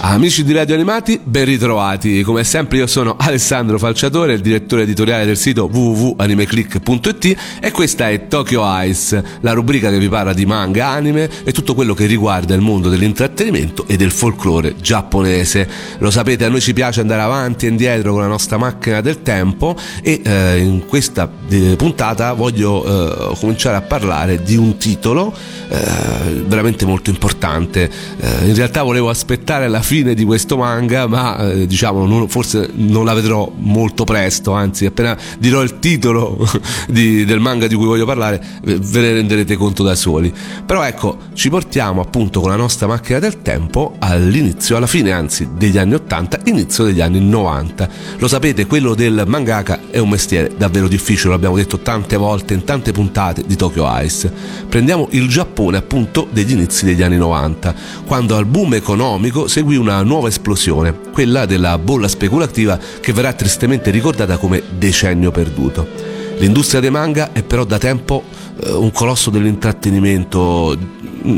Amici di Radio Animati, ben ritrovati. Come sempre io sono Alessandro Falciatore, il direttore editoriale del sito www.animeclick.it e questa è Tokyo Eyes, la rubrica che vi parla di manga, anime e tutto quello che riguarda il mondo dell'intrattenimento e del folklore giapponese. Lo sapete, a noi ci piace andare avanti e indietro con la nostra macchina del tempo e eh, in questa eh, puntata voglio eh, cominciare a parlare di un titolo eh, veramente molto importante. Eh, in realtà volevo aspettare la fine di questo manga, ma eh, diciamo non, forse non la vedrò molto presto, anzi appena dirò il titolo di, del manga di cui voglio parlare ve ne renderete conto da soli. Però ecco, ci portiamo appunto con la nostra macchina del tempo all'inizio, alla fine anzi degli anni 80, inizio degli anni 90. Lo sapete, quello del mangaka è un mestiere davvero difficile, l'abbiamo detto tante volte in tante puntate di Tokyo Ice. Prendiamo il Giappone appunto degli inizi degli anni 90, quando al boom economico seguì una nuova esplosione, quella della bolla speculativa che verrà tristemente ricordata come decennio perduto. L'industria dei manga è però da tempo eh, un colosso dell'intrattenimento.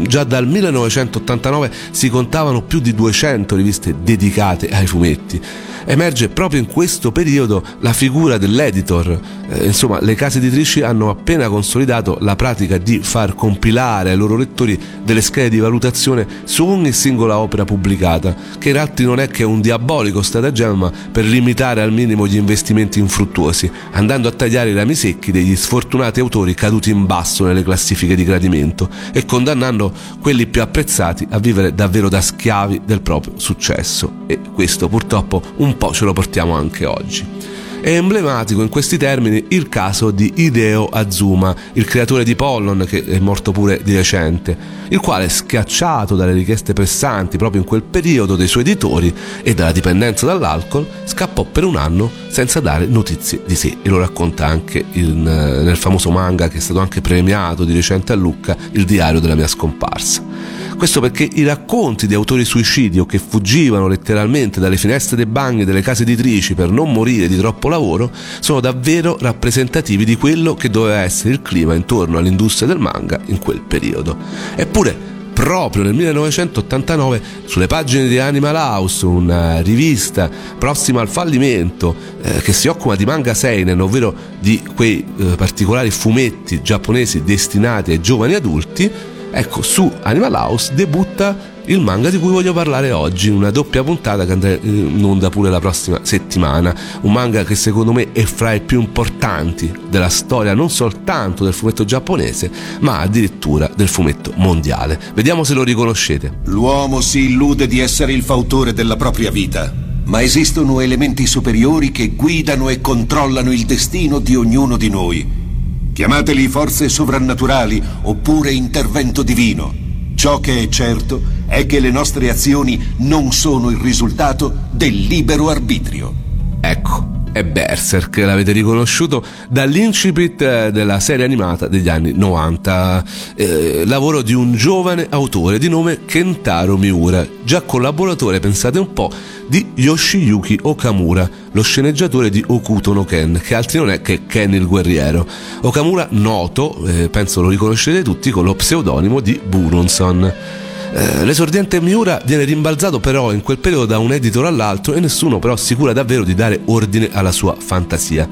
Già dal 1989 si contavano più di 200 riviste dedicate ai fumetti emerge proprio in questo periodo la figura dell'editor. Eh, insomma, le case editrici hanno appena consolidato la pratica di far compilare ai loro lettori delle schede di valutazione su ogni singola opera pubblicata, che in realtà non è che un diabolico stratagemma per limitare al minimo gli investimenti infruttuosi, andando a tagliare i rami secchi degli sfortunati autori caduti in basso nelle classifiche di gradimento e condannando quelli più apprezzati a vivere davvero da schiavi del proprio successo. E questo purtroppo un po' ce lo portiamo anche oggi. È emblematico in questi termini il caso di Hideo Azuma, il creatore di Pollon, che è morto pure di recente, il quale, schiacciato dalle richieste pressanti proprio in quel periodo dei suoi editori e dalla dipendenza dall'alcol, scappò per un anno senza dare notizie di sé e lo racconta anche in, nel famoso manga che è stato anche premiato di recente a Lucca, Il diario della mia scomparsa. Questo perché i racconti di autori suicidi o che fuggivano letteralmente dalle finestre dei bagni delle case editrici per non morire di troppo lavoro sono davvero rappresentativi di quello che doveva essere il clima intorno all'industria del manga in quel periodo. Eppure, proprio nel 1989 sulle pagine di Animal House, una rivista prossima al fallimento eh, che si occupa di manga seinen, ovvero di quei eh, particolari fumetti giapponesi destinati ai giovani adulti, Ecco, su Animal House debutta il manga di cui voglio parlare oggi, una doppia puntata che andrà in onda pure la prossima settimana. Un manga che secondo me è fra i più importanti della storia non soltanto del fumetto giapponese, ma addirittura del fumetto mondiale. Vediamo se lo riconoscete. L'uomo si illude di essere il fautore della propria vita, ma esistono elementi superiori che guidano e controllano il destino di ognuno di noi Chiamateli forze sovrannaturali oppure intervento divino. Ciò che è certo è che le nostre azioni non sono il risultato del libero arbitrio. Ecco, è Berserk, l'avete riconosciuto dall'incipit eh, della serie animata degli anni 90, eh, lavoro di un giovane autore di nome Kentaro Miura, già collaboratore, pensate un po', di Yoshiyuki Okamura, lo sceneggiatore di Okuto no Ken, che altri non è che Ken il guerriero. Okamura noto, eh, penso lo riconoscete tutti, con lo pseudonimo di Buronson. Eh, l'esordiente Miura viene rimbalzato però in quel periodo da un editor all'altro e nessuno però si cura davvero di dare ordine alla sua fantasia.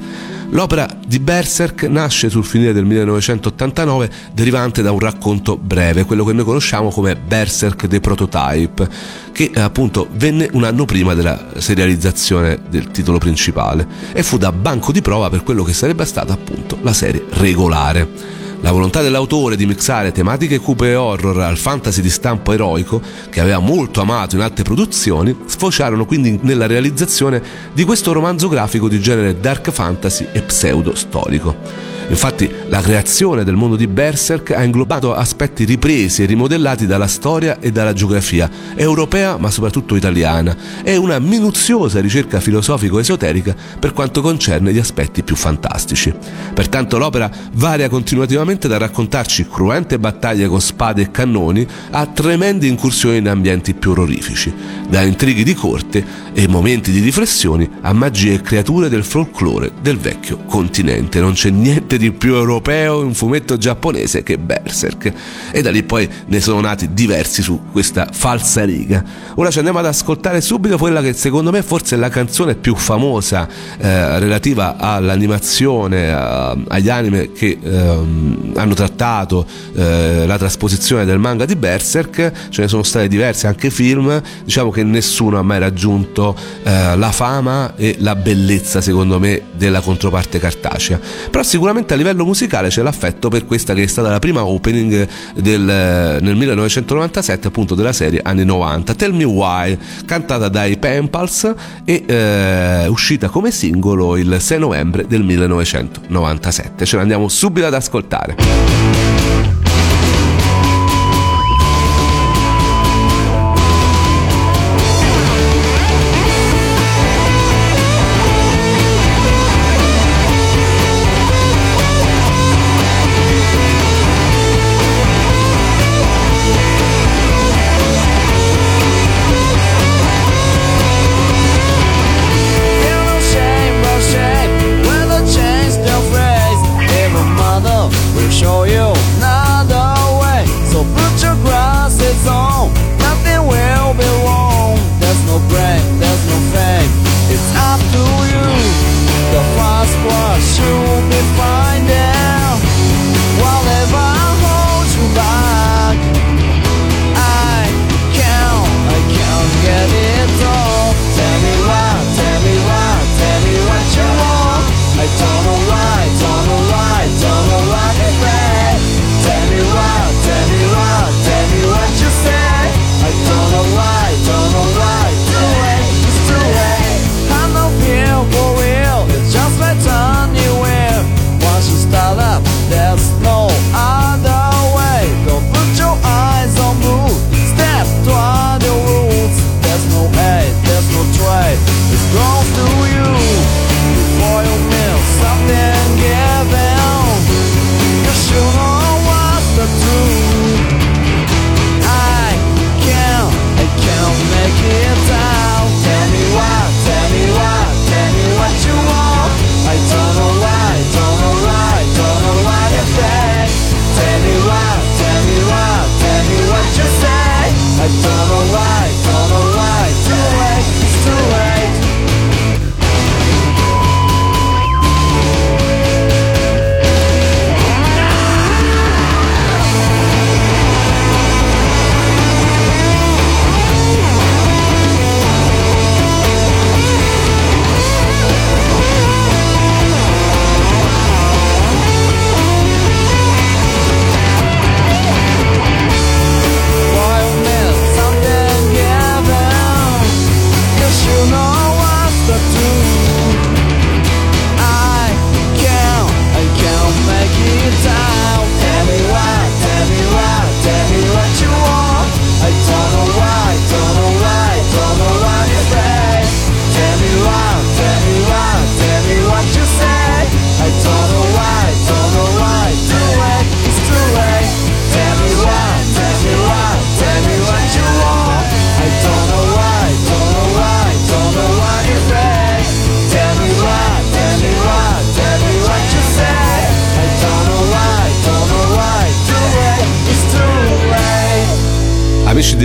L'opera di Berserk nasce sul finire del 1989 derivante da un racconto breve, quello che noi conosciamo come Berserk The Prototype, che eh, appunto venne un anno prima della serializzazione del titolo principale e fu da banco di prova per quello che sarebbe stata appunto la serie regolare. La volontà dell'autore di mixare tematiche cupe e horror al fantasy di stampo eroico, che aveva molto amato in altre produzioni, sfociarono quindi nella realizzazione di questo romanzo grafico di genere dark fantasy e pseudo storico. Infatti la creazione del mondo di Berserk ha inglobato aspetti ripresi e rimodellati dalla storia e dalla geografia, europea ma soprattutto italiana, e una minuziosa ricerca filosofico-esoterica per quanto concerne gli aspetti più fantastici. Pertanto l'opera varia continuativamente da raccontarci cruente battaglie con spade e cannoni a tremendi incursioni in ambienti più orrorifici, da intrighi di corte e momenti di riflessioni a magie e creature del folklore del vecchio continente. Non c'è niente di più europeo in un fumetto giapponese che Berserk. E da lì poi ne sono nati diversi su questa falsa riga. Ora ci andiamo ad ascoltare subito quella che secondo me forse è la canzone più famosa eh, relativa all'animazione, eh, agli anime che eh, hanno trattato eh, la trasposizione del manga di Berserk. Ce ne sono stati diversi anche film. Diciamo che nessuno ha mai raggiunto eh, la fama e la bellezza, secondo me, della controparte cartacea. Però sicuramente a livello musicale c'è l'affetto per questa che è stata la prima opening del, nel 1997 appunto della serie anni 90, Tell Me Why, cantata dai Pempals e eh, uscita come singolo il 6 novembre del 1997. Ce l'andiamo subito ad ascoltare.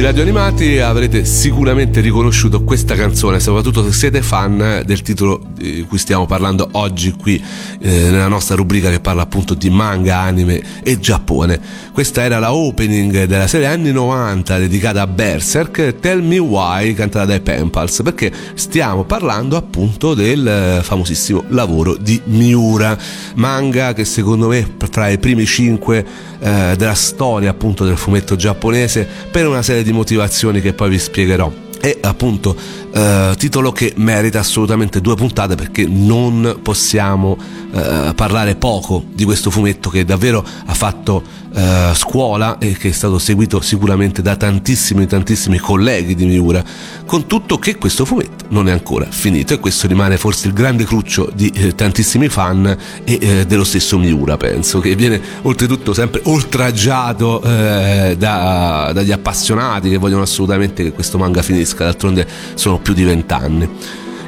Radio Animati avrete sicuramente riconosciuto questa canzone, soprattutto se siete fan del titolo di cui stiamo parlando oggi qui eh, nella nostra rubrica che parla appunto di manga, anime e Giappone. Questa era la opening della serie anni 90 dedicata a Berserk, Tell Me Why, cantata dai Pempals, perché stiamo parlando appunto del famosissimo lavoro di Miura, manga che secondo me tra i primi cinque eh, della storia appunto del fumetto giapponese per una serie di motivazioni che poi vi spiegherò e appunto Uh, titolo che merita assolutamente due puntate perché non possiamo uh, parlare poco di questo fumetto che davvero ha fatto uh, scuola e che è stato seguito sicuramente da tantissimi tantissimi colleghi di Miura con tutto che questo fumetto non è ancora finito. E questo rimane forse il grande cruccio di eh, tantissimi fan e eh, dello stesso Miura penso che viene oltretutto sempre oltraggiato eh, da, dagli appassionati che vogliono assolutamente che questo manga finisca d'altronde sono più di vent'anni.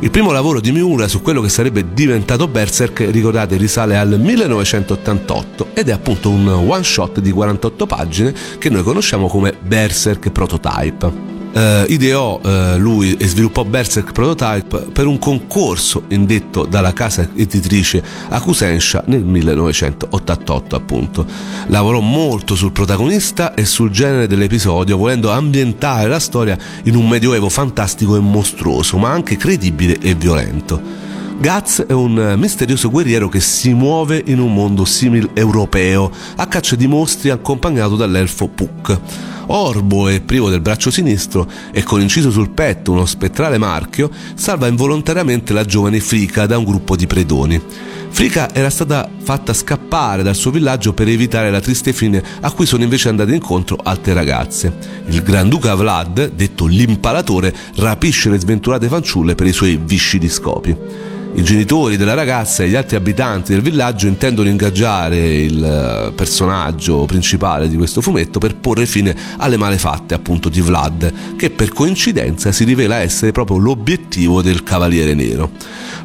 Il primo lavoro di Miura su quello che sarebbe diventato Berserk, ricordate, risale al 1988 ed è appunto un one shot di 48 pagine che noi conosciamo come Berserk Prototype eh, ideò eh, lui e sviluppò Berserk Prototype per un concorso indetto dalla casa editrice Akusensha nel 1988 appunto. Lavorò molto sul protagonista e sul genere dell'episodio volendo ambientare la storia in un medioevo fantastico e mostruoso ma anche credibile e violento. Guts è un misterioso guerriero che si muove in un mondo simil europeo a caccia di mostri accompagnato dall'elfo Puck. Orbo e privo del braccio sinistro e con inciso sul petto uno spettrale marchio, salva involontariamente la giovane Frica da un gruppo di predoni. Frica era stata fatta scappare dal suo villaggio per evitare la triste fine a cui sono invece andate incontro altre ragazze. Il Granduca Vlad, detto l'impalatore, rapisce le sventurate fanciulle per i suoi viscidi scopi. I genitori della ragazza e gli altri abitanti del villaggio intendono ingaggiare il eh, personaggio principale di questo fumetto per porre fine alle malefatte appunto di Vlad, che per coincidenza si rivela essere proprio l'obiettivo del Cavaliere Nero.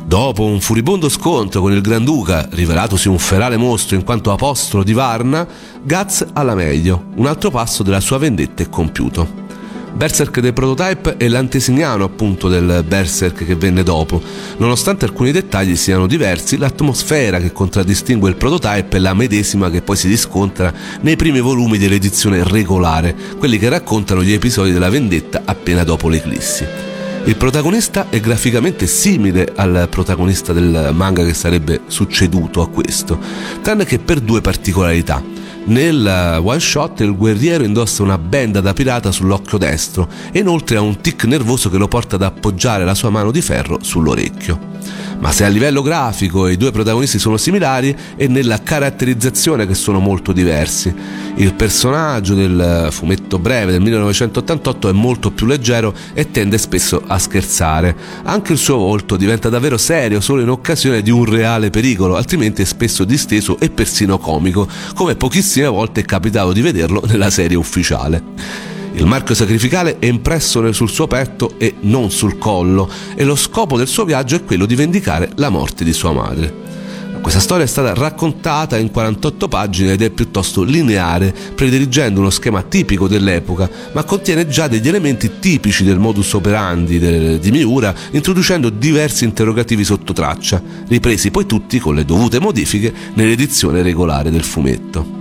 Dopo un furibondo scontro con il Granduca, rivelatosi un ferale mostro in quanto apostolo di Varna, Guts ha la meglio, un altro passo della sua vendetta è compiuto. Berserk dei Prototype è l'antesignano appunto del Berserk che venne dopo. Nonostante alcuni dettagli siano diversi, l'atmosfera che contraddistingue il Prototype è la medesima che poi si riscontra nei primi volumi dell'edizione regolare, quelli che raccontano gli episodi della vendetta appena dopo l'eclissi. Il protagonista è graficamente simile al protagonista del manga che sarebbe succeduto a questo, tranne che per due particolarità. Nel eh, one shot il guerriero indossa una benda da pirata sull'occhio destro e inoltre ha un tic nervoso che lo porta ad appoggiare la sua mano di ferro sull'orecchio. Ma se a livello grafico i due protagonisti sono similari, è nella caratterizzazione che sono molto diversi. Il personaggio del fumetto breve del 1988 è molto più leggero e tende spesso a scherzare. Anche il suo volto diventa davvero serio solo in occasione di un reale pericolo, altrimenti è spesso disteso e persino comico, come pochissime volte è capitato di vederlo nella serie ufficiale. Il marchio sacrificale è impresso sul suo petto e non sul collo e lo scopo del suo viaggio è quello di vendicare la morte di sua madre. Questa storia è stata raccontata in 48 pagine ed è piuttosto lineare, prediligendo uno schema tipico dell'epoca, ma contiene già degli elementi tipici del modus operandi di Miura, introducendo diversi interrogativi sotto traccia, ripresi poi tutti con le dovute modifiche nell'edizione regolare del fumetto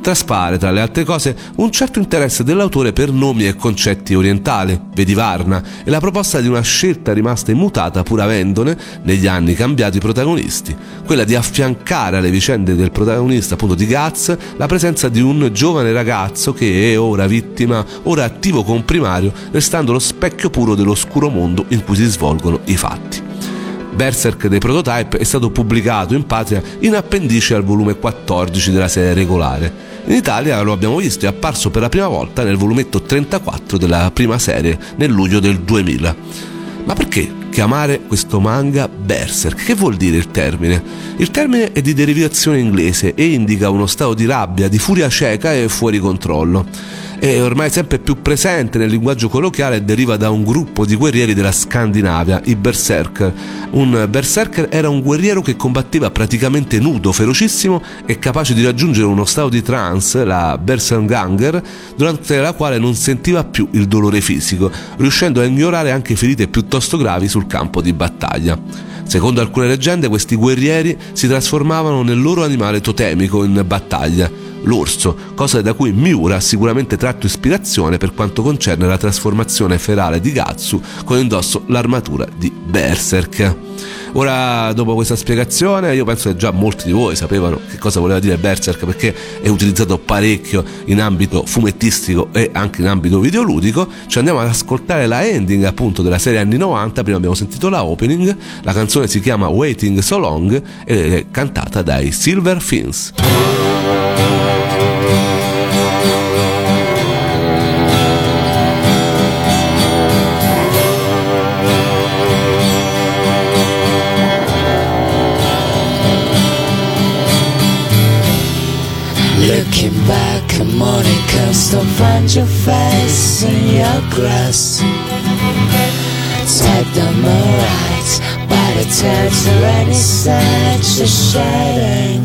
traspare tra le altre cose un certo interesse dell'autore per nomi e concetti orientali, vedi Varna, e la proposta di una scelta rimasta immutata pur avendone, negli anni cambiati i protagonisti, quella di affiancare alle vicende del protagonista appunto di Gaz la presenza di un giovane ragazzo che è ora vittima, ora attivo comprimario, restando lo specchio puro dell'oscuro mondo in cui si svolgono i fatti. Berserk dei Prototype è stato pubblicato in patria in appendice al volume 14 della serie regolare in Italia lo abbiamo visto, è apparso per la prima volta nel volumetto 34 della prima serie nel luglio del 2000. Ma perché chiamare questo manga Berserk? Che vuol dire il termine? Il termine è di derivazione inglese e indica uno stato di rabbia, di furia cieca e fuori controllo è ormai sempre più presente nel linguaggio colloquiale e deriva da un gruppo di guerrieri della Scandinavia, i Berserker. Un Berserker era un guerriero che combatteva praticamente nudo, ferocissimo e capace di raggiungere uno stato di trance, la Berserganger, durante la quale non sentiva più il dolore fisico, riuscendo a ignorare anche ferite piuttosto gravi sul campo di battaglia. Secondo alcune leggende questi guerrieri si trasformavano nel loro animale totemico in battaglia, l'orso, cosa da cui Miura ha sicuramente tratto ispirazione per quanto concerne la trasformazione ferale di Gatsu con indosso l'armatura di Berserk. Ora, dopo questa spiegazione, io penso che già molti di voi sapevano che cosa voleva dire Berserk perché è utilizzato parecchio in ambito fumettistico e anche in ambito videoludico. Ci andiamo ad ascoltare la ending appunto della serie anni 90. Prima abbiamo sentito la opening. La canzone si chiama Waiting So Long ed è cantata dai Silver Fins. To find your face in your grass. Take the right, but it turns around such a shedding.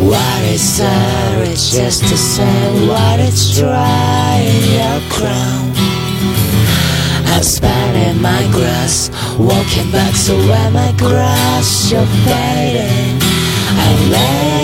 What is there? It's just to say what it's dry in your crown. I'm spanning my grass, walking back to where my grass you're fading. I'm waiting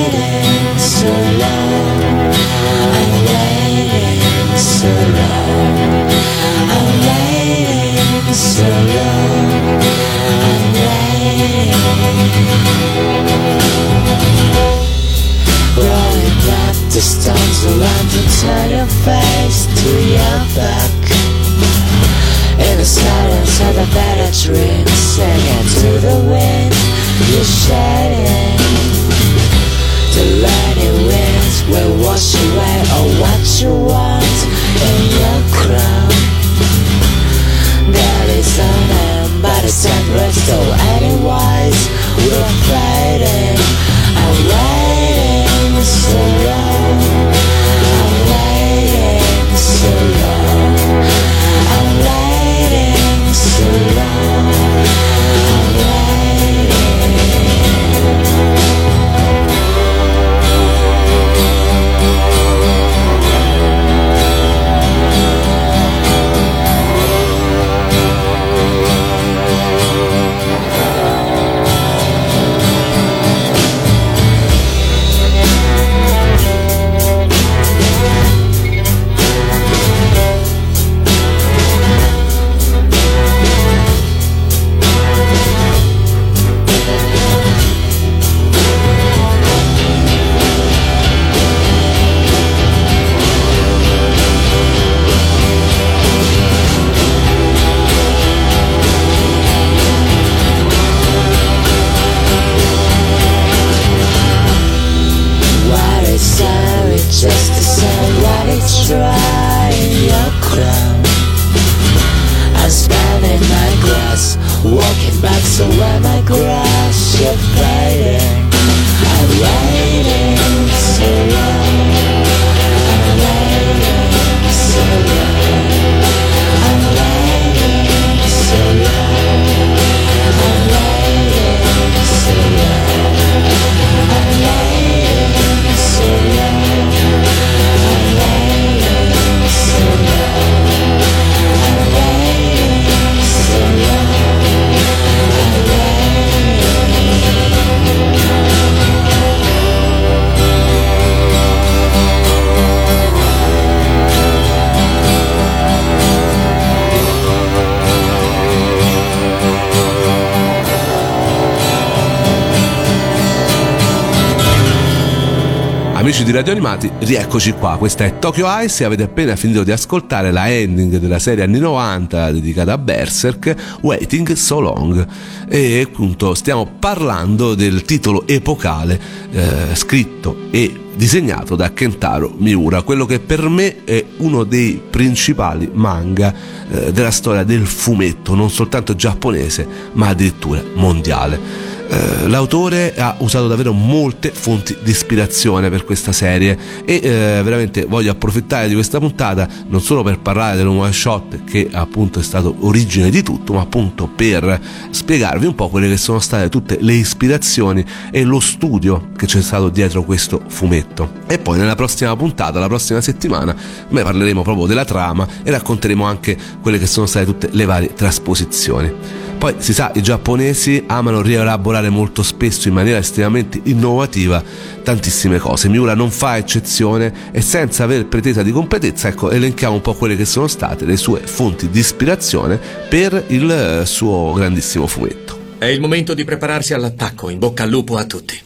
Amici di Radio Animati, rieccoci qua. Questa è Tokyo Ice e avete appena finito di ascoltare la ending della serie anni 90 dedicata a Berserk, Waiting So Long. E appunto stiamo parlando del titolo epocale eh, scritto e disegnato da Kentaro Miura, quello che per me è uno dei principali manga eh, della storia del fumetto, non soltanto giapponese, ma addirittura mondiale. Eh, l'autore ha usato davvero molte fonti di ispirazione per questa serie e eh, veramente voglio approfittare di questa puntata non solo per parlare del one shot che appunto è stato origine di tutto ma appunto per spiegarvi un po' quelle che sono state tutte le ispirazioni e lo studio che c'è stato dietro questo fumetto. E poi nella prossima puntata la prossima settimana noi parleremo proprio della trama e racconteremo anche quelle che sono state tutte le varie trasposizioni poi si sa, i giapponesi amano rielaborare molto spesso in maniera estremamente innovativa tantissime cose. Miura non fa eccezione e senza aver pretesa di competenza, ecco, elenchiamo un po' quelle che sono state le sue fonti di ispirazione per il suo grandissimo fumetto. È il momento di prepararsi all'attacco. In bocca al lupo a tutti.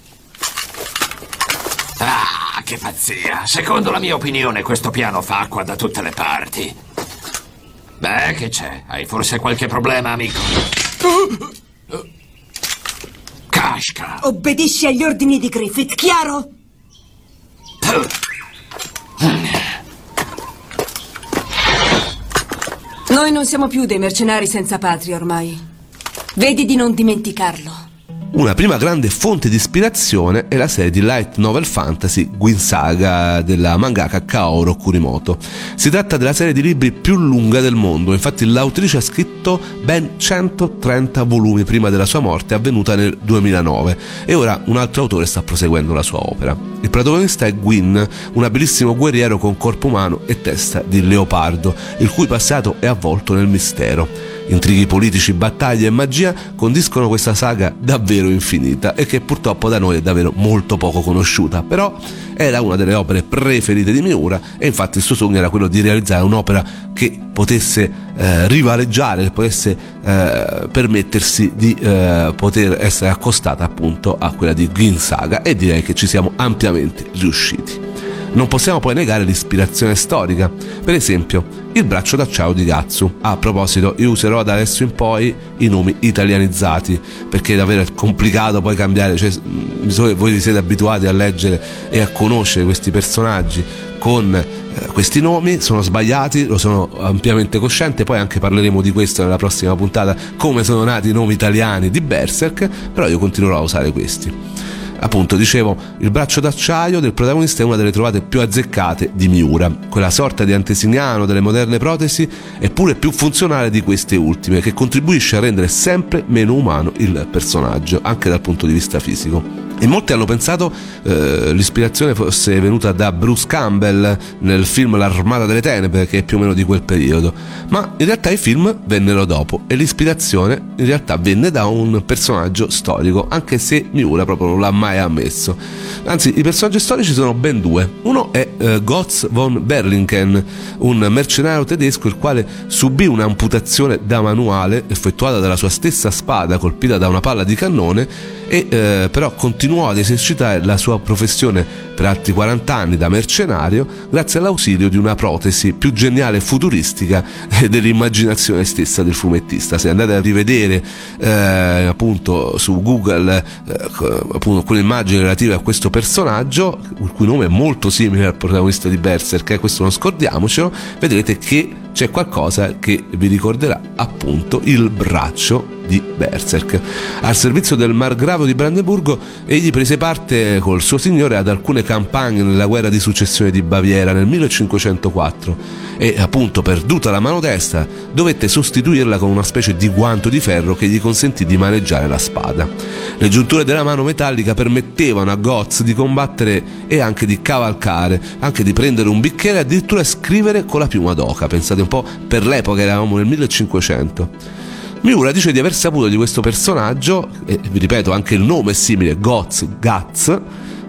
Ah, che pazzia. Secondo la mia opinione questo piano fa acqua da tutte le parti. Beh, che c'è? Hai forse qualche problema, amico? Casca. Obbedisci agli ordini di Griffith, chiaro? Noi non siamo più dei mercenari senza patria ormai. Vedi di non dimenticarlo. Una prima grande fonte di ispirazione è la serie di light novel fantasy Gwyn Saga della mangaka Kaoru Kurimoto. Si tratta della serie di libri più lunga del mondo, infatti l'autrice ha scritto ben 130 volumi prima della sua morte avvenuta nel 2009 e ora un altro autore sta proseguendo la sua opera. Il protagonista è Gwyn, un abilissimo guerriero con corpo umano e testa di leopardo, il cui passato è avvolto nel mistero. Intrighi politici, battaglie e magia condiscono questa saga davvero infinita e che purtroppo da noi è davvero molto poco conosciuta, però era una delle opere preferite di Miura e infatti il suo sogno era quello di realizzare un'opera che potesse eh, rivaleggiare, potesse eh, permettersi di eh, poter essere accostata appunto a quella di Gin Saga e direi che ci siamo ampiamente riusciti. Non possiamo poi negare l'ispirazione storica. Per esempio, il braccio d'acciaio di Gatsu. A proposito, io userò da adesso in poi i nomi italianizzati, perché è davvero complicato poi cambiare, cioè, che voi siete abituati a leggere e a conoscere questi personaggi con eh, questi nomi sono sbagliati, lo sono ampiamente cosciente, poi anche parleremo di questo nella prossima puntata, come sono nati i nomi italiani di Berserk, però io continuerò a usare questi. Appunto, dicevo, il braccio d'acciaio del protagonista è una delle trovate più azzeccate di Miura. Quella sorta di antesignano delle moderne protesi è pure più funzionale di queste ultime, che contribuisce a rendere sempre meno umano il personaggio, anche dal punto di vista fisico. E molti hanno pensato eh, l'ispirazione fosse venuta da Bruce Campbell nel film L'armata delle tenebre, che è più o meno di quel periodo, ma in realtà i film vennero dopo e l'ispirazione in realtà venne da un personaggio storico, anche se Miura proprio non l'ha mai ammesso. Anzi, i personaggi storici sono ben due. Uno è eh, Gotz von Berlinken, un mercenario tedesco il quale subì un'amputazione da manuale effettuata dalla sua stessa spada colpita da una palla di cannone e eh, però continuò ad esercitare la sua professione per altri 40 anni da mercenario grazie all'ausilio di una protesi più geniale e futuristica dell'immaginazione stessa del fumettista. Se andate a rivedere eh, appunto su Google eh, appunto alcune immagini relative a questo personaggio, il cui nome è molto simile al protagonista di Berserk, eh, questo non scordiamocelo, vedrete che c'è qualcosa che vi ricorderà appunto il braccio di Berserk. Al servizio del Margravo di Brandeburgo, egli prese parte col suo signore ad alcune campagne nella guerra di successione di Baviera nel 1504 e appunto perduta la mano destra dovette sostituirla con una specie di guanto di ferro che gli consentì di maneggiare la spada. Le giunture della mano metallica permettevano a Goz di combattere e anche di cavalcare, anche di prendere un bicchiere e addirittura scrivere con la piuma d'oca. Pensate un po', per l'epoca eravamo nel 1500. Miura dice di aver saputo di questo personaggio, e vi ripeto anche il nome è simile, Goz, Gaz,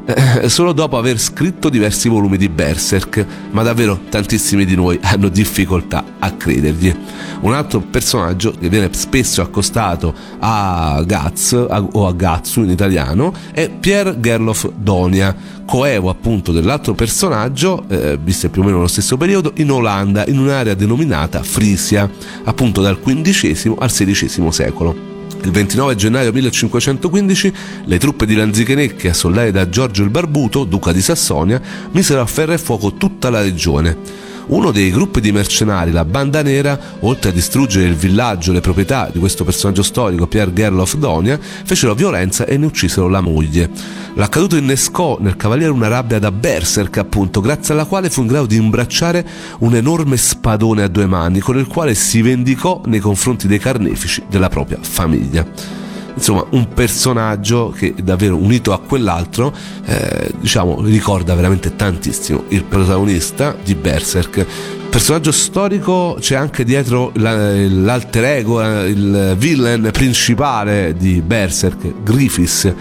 eh, solo dopo aver scritto diversi volumi di Berserk, ma davvero tantissimi di noi hanno difficoltà a credergli. Un altro personaggio che viene spesso accostato a Gaz o a Gatsu in italiano è Pierre Gerloff Donia, coevo appunto dell'altro personaggio, eh, visto più o meno nello stesso periodo, in Olanda, in un'area denominata Frisia, appunto dal XV al XVI secolo. Il 29 gennaio 1515 le truppe di Lanzichenecche, assoldate da Giorgio il Barbuto, duca di Sassonia, misero a ferro e fuoco tutta la regione uno dei gruppi di mercenari, la Banda Nera, oltre a distruggere il villaggio e le proprietà di questo personaggio storico, Pierre Gerloff Donia, fecero violenza e ne uccisero la moglie. L'accaduto innescò nel cavaliere una rabbia da berserk, appunto, grazie alla quale fu in grado di imbracciare un enorme spadone a due mani, con il quale si vendicò nei confronti dei carnefici della propria famiglia insomma un personaggio che davvero unito a quell'altro eh, diciamo ricorda veramente tantissimo il protagonista di Berserk. Personaggio storico c'è anche dietro l'alter ego il villain principale di Berserk Griffiths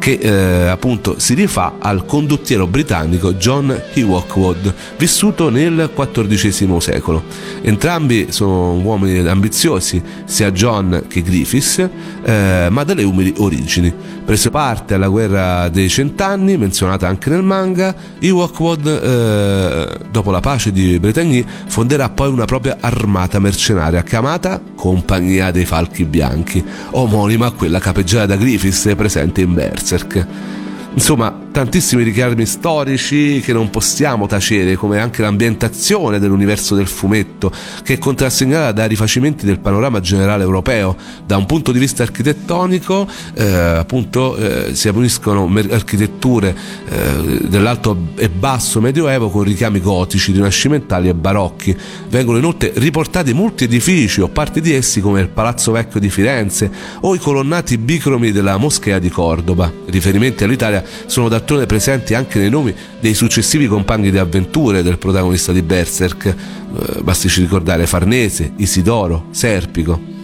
che eh, appunto si rifà al condottiero britannico John Hawkwood, vissuto nel XIV secolo. Entrambi sono uomini ambiziosi, sia John che Griffiths, eh, ma dalle umili origini. Prese parte alla guerra dei cent'anni, menzionata anche nel manga, Hawkwood, eh, dopo la pace di Bretigny, fonderà poi una propria armata mercenaria chiamata Compagnia dei Falchi Bianchi, omonima a quella capeggiata da Griffiths presente in Berserk. Insomma, tantissimi richiami storici che non possiamo tacere, come anche l'ambientazione dell'universo del fumetto, che è contrassegnata da rifacimenti del panorama generale europeo. Da un punto di vista architettonico, eh, appunto, eh, si uniscono architetture eh, dell'alto e basso medioevo con richiami gotici, rinascimentali e barocchi. Vengono inoltre riportati molti edifici o parti di essi come il Palazzo Vecchio di Firenze o i colonnati bicromi della Moschea di Cordoba. Riferimenti all'Italia sono d'altronde presenti anche nei nomi dei successivi compagni di avventure del protagonista di Berserk, eh, bastici ricordare Farnese, Isidoro, Serpico.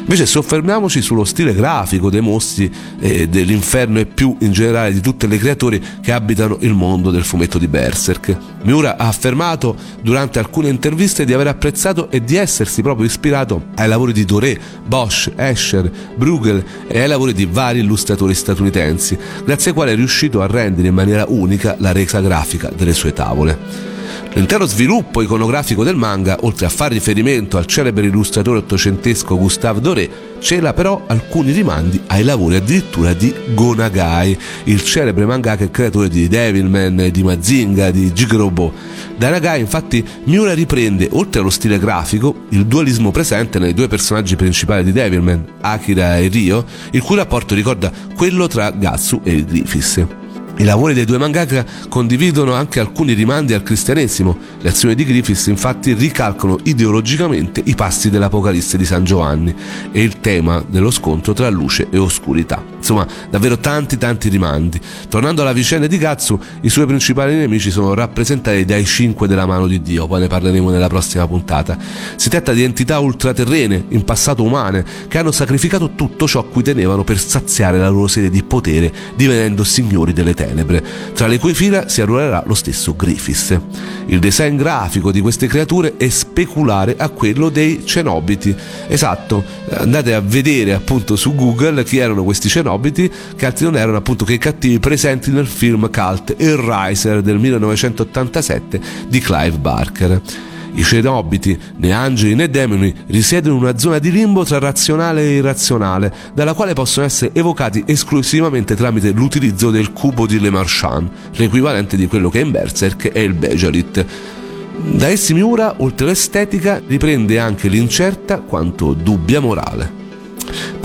Invece soffermiamoci sullo stile grafico dei mostri eh, dell'inferno e più in generale di tutte le creature che abitano il mondo del fumetto di Berserk. Miura ha affermato durante alcune interviste di aver apprezzato e di essersi proprio ispirato ai lavori di Doré, Bosch, Escher, Bruegel e ai lavori di vari illustratori statunitensi, grazie ai quali è riuscito a rendere in maniera unica la resa grafica delle sue tavole. L'intero sviluppo iconografico del manga, oltre a fare riferimento al celebre illustratore ottocentesco Gustave Doré, cela però alcuni rimandi ai lavori addirittura di Gonagai, il celebre mangaka e creatore di Devilman, di Mazinga, di Jigrobo. Da Nagai infatti Miura riprende, oltre allo stile grafico, il dualismo presente nei due personaggi principali di Devilman, Akira e Ryo, il cui rapporto ricorda quello tra Gatsu e Griffiths. I lavori dei due mangaka condividono anche alcuni rimandi al cristianesimo. Le azioni di Griffiths infatti ricalcano ideologicamente i passi dell'Apocalisse di San Giovanni e il tema dello scontro tra luce e oscurità. Insomma, davvero tanti tanti rimandi. Tornando alla vicenda di Gatsu, i suoi principali nemici sono rappresentati dai cinque della mano di Dio, poi ne parleremo nella prossima puntata. Si tratta di entità ultraterrene, in passato umane, che hanno sacrificato tutto ciò a cui tenevano per saziare la loro sede di potere, divenendo signori delle tenebre, tra le cui fila si arruolerà lo stesso Griffiths. Il design grafico di queste creature è speculare a quello dei cenobiti. Esatto, andate a vedere appunto su Google chi erano questi cenobiti, che altri non erano appunto che i cattivi presenti nel film cult Il Riser del 1987 di Clive Barker. I cenobiti, né angeli né demoni, risiedono in una zona di limbo tra razionale e irrazionale, dalla quale possono essere evocati esclusivamente tramite l'utilizzo del cubo di Le Marchand, l'equivalente di quello che in Berserk è il Bejarit. Da essi Miura, oltre all'estetica, riprende anche l'incerta quanto dubbia morale.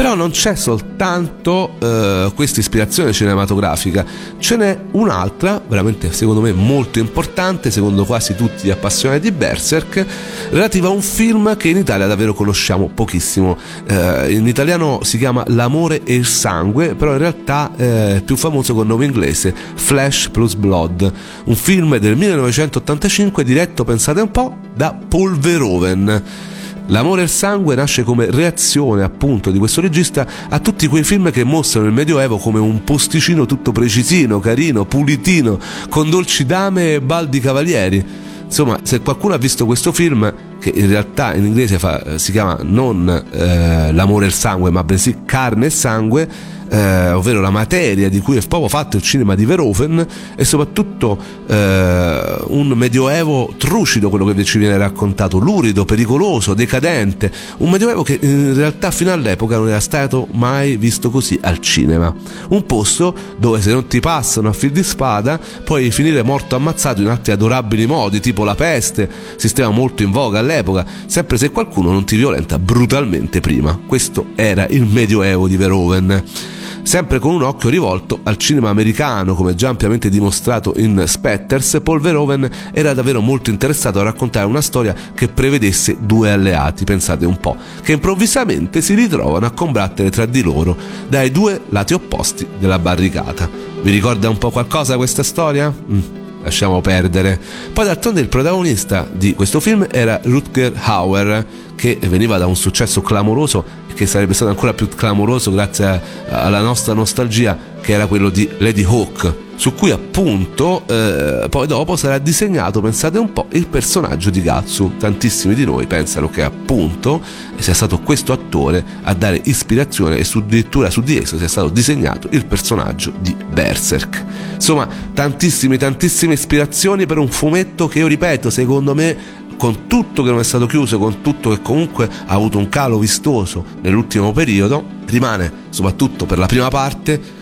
Però non c'è soltanto eh, questa ispirazione cinematografica, ce n'è un'altra, veramente secondo me molto importante, secondo quasi tutti gli appassionati di Berserk, relativa a un film che in Italia davvero conosciamo pochissimo. Eh, in italiano si chiama L'amore e il sangue, però in realtà eh, è più famoso con nome inglese Flesh plus Blood, un film del 1985 diretto, pensate un po', da Paul Verhoeven. L'amore il sangue nasce come reazione appunto di questo regista a tutti quei film che mostrano il Medioevo come un posticino tutto precisino, carino, pulitino, con dolci dame e baldi cavalieri. Insomma, se qualcuno ha visto questo film, che in realtà in inglese fa, si chiama non eh, l'amore il sangue, ma bensì carne e sangue, eh, ovvero la materia di cui è proprio fatto il cinema di Verhoeven e soprattutto eh, un medioevo trucido quello che ci viene raccontato, lurido, pericoloso, decadente, un medioevo che in realtà fino all'epoca non era stato mai visto così al cinema, un posto dove se non ti passano a fil di spada puoi finire morto ammazzato in altri adorabili modi, tipo la peste, sistema molto in voga all'epoca, sempre se qualcuno non ti violenta brutalmente prima. Questo era il medioevo di Verhoeven sempre con un occhio rivolto al cinema americano, come già ampiamente dimostrato in Spetters, Paul Verhoeven era davvero molto interessato a raccontare una storia che prevedesse due alleati, pensate un po', che improvvisamente si ritrovano a combattere tra di loro dai due lati opposti della barricata. Vi ricorda un po' qualcosa questa storia? Mm lasciamo perdere. Poi d'altronde il protagonista di questo film era Rutger Hauer, che veniva da un successo clamoroso e che sarebbe stato ancora più clamoroso grazie alla nostra nostalgia che era quello di Lady Hawk su cui appunto eh, poi dopo sarà disegnato, pensate un po', il personaggio di Gatsu. Tantissimi di noi pensano che appunto sia stato questo attore a dare ispirazione e addirittura su di esso sia stato disegnato il personaggio di Berserk. Insomma, tantissime, tantissime ispirazioni per un fumetto che io ripeto, secondo me con tutto che non è stato chiuso, con tutto che comunque ha avuto un calo vistoso nell'ultimo periodo, rimane soprattutto per la prima parte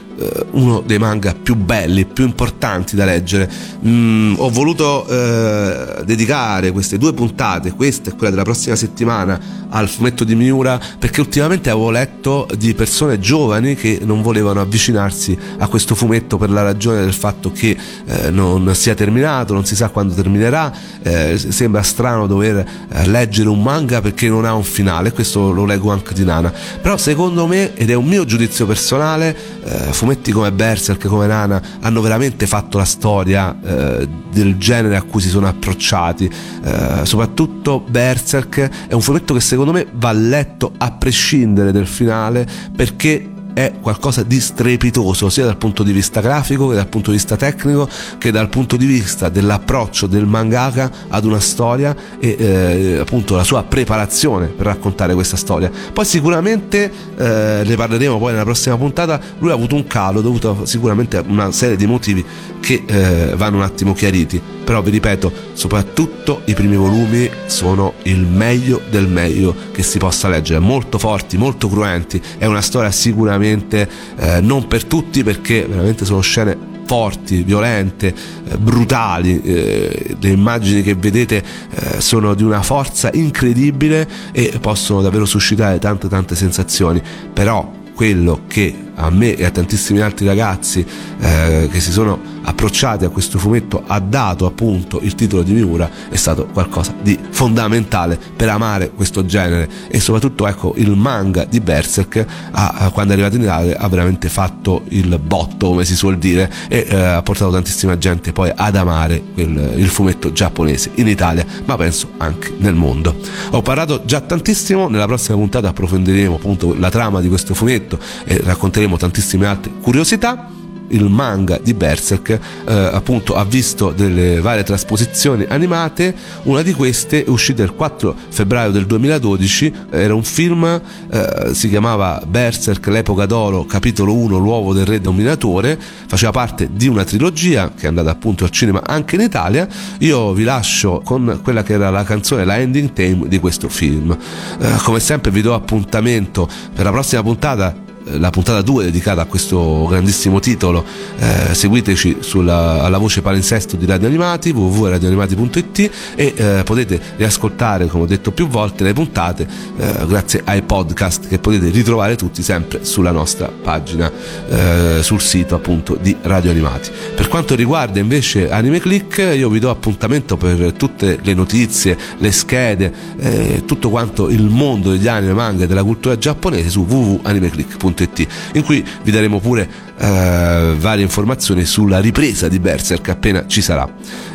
uno dei manga più belli, più importanti da leggere. Mm, ho voluto eh, dedicare queste due puntate, questa e quella della prossima settimana, al fumetto di Miura perché ultimamente avevo letto di persone giovani che non volevano avvicinarsi a questo fumetto per la ragione del fatto che eh, non sia terminato, non si sa quando terminerà, eh, sembra strano dover eh, leggere un manga perché non ha un finale, questo lo leggo anche di Nana, però secondo me, ed è un mio giudizio personale, eh, fumetti come Berserk, come Nana, hanno veramente fatto la storia eh, del genere a cui si sono approcciati, eh, soprattutto Berserk è un fumetto che secondo me va letto a prescindere dal finale perché è qualcosa di strepitoso sia dal punto di vista grafico che dal punto di vista tecnico che dal punto di vista dell'approccio del mangaka ad una storia e eh, appunto la sua preparazione per raccontare questa storia. Poi sicuramente eh, ne parleremo poi nella prossima puntata lui ha avuto un calo dovuto sicuramente a una serie di motivi che eh, vanno un attimo chiariti però vi ripeto soprattutto i primi volumi sono il meglio del meglio che si possa leggere. Molto forti molto cruenti. È una storia sicuramente eh, non per tutti perché veramente sono scene forti, violente, eh, brutali, eh, le immagini che vedete eh, sono di una forza incredibile e possono davvero suscitare tante tante sensazioni, però quello che a me e a tantissimi altri ragazzi che si sono approcciati a questo fumetto ha dato appunto il titolo di Miura è stato qualcosa di fondamentale per amare questo genere. E soprattutto ecco il manga di Berserk ha, quando è arrivato in Italia ha veramente fatto il botto come si suol dire e eh, ha portato tantissima gente poi ad amare il, il fumetto giapponese in Italia ma penso anche nel mondo. Ho parlato già tantissimo nella prossima puntata approfondiremo appunto la trama di questo fumetto e racconteremo tantissime altre curiosità il manga di Berserk eh, appunto ha visto delle varie trasposizioni animate. Una di queste è uscita il 4 febbraio del 2012 era un film eh, si chiamava Berserk l'epoca d'oro capitolo 1 l'uovo del re dominatore. Faceva parte di una trilogia che è andata appunto al cinema anche in Italia. Io vi lascio con quella che era la canzone la ending theme di questo film. Eh, come sempre vi do appuntamento per la prossima puntata la puntata 2 dedicata a questo grandissimo titolo. Eh, seguiteci sulla, alla voce palinsesto di Radio Animati www.radioanimati.it e eh, potete riascoltare come ho detto più volte le puntate eh, grazie ai podcast che potete ritrovare tutti sempre sulla nostra pagina eh, sul sito appunto di Radio Animati. Per quanto riguarda invece Anime Click io vi do appuntamento per tutte le notizie le schede eh, tutto quanto il mondo degli anime manga e della cultura giapponese su www.animeclick.it www.radioticino.it in cui vi daremo pure eh, varie informazioni sulla ripresa di Berserk appena ci sarà.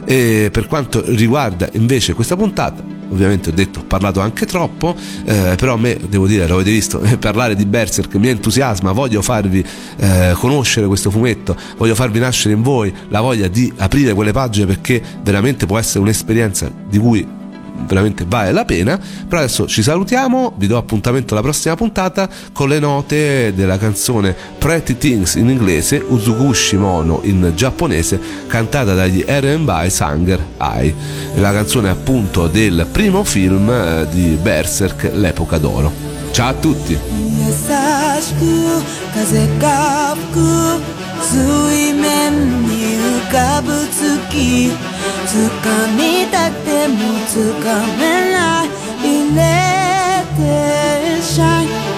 E per quanto riguarda invece questa puntata, ovviamente ho detto ho parlato anche troppo, eh, però a me devo dire, lo avete visto, parlare di Berserk mi entusiasma, voglio farvi eh, conoscere questo fumetto, voglio farvi nascere in voi la voglia di aprire quelle pagine perché veramente può essere un'esperienza di cui veramente vale la pena. Però adesso ci salutiamo, vi do appuntamento alla prossima puntata con le note della canzone Pretty Things in inglese, Uzugushi Mono in giapponese, cantata dagli R&B Sanger Ai. La canzone appunto del primo film eh, di Berserk, L'epoca d'oro. Ciao a tutti! 水面に浮かぶ月 掴みたくても掴めない入れてシャイ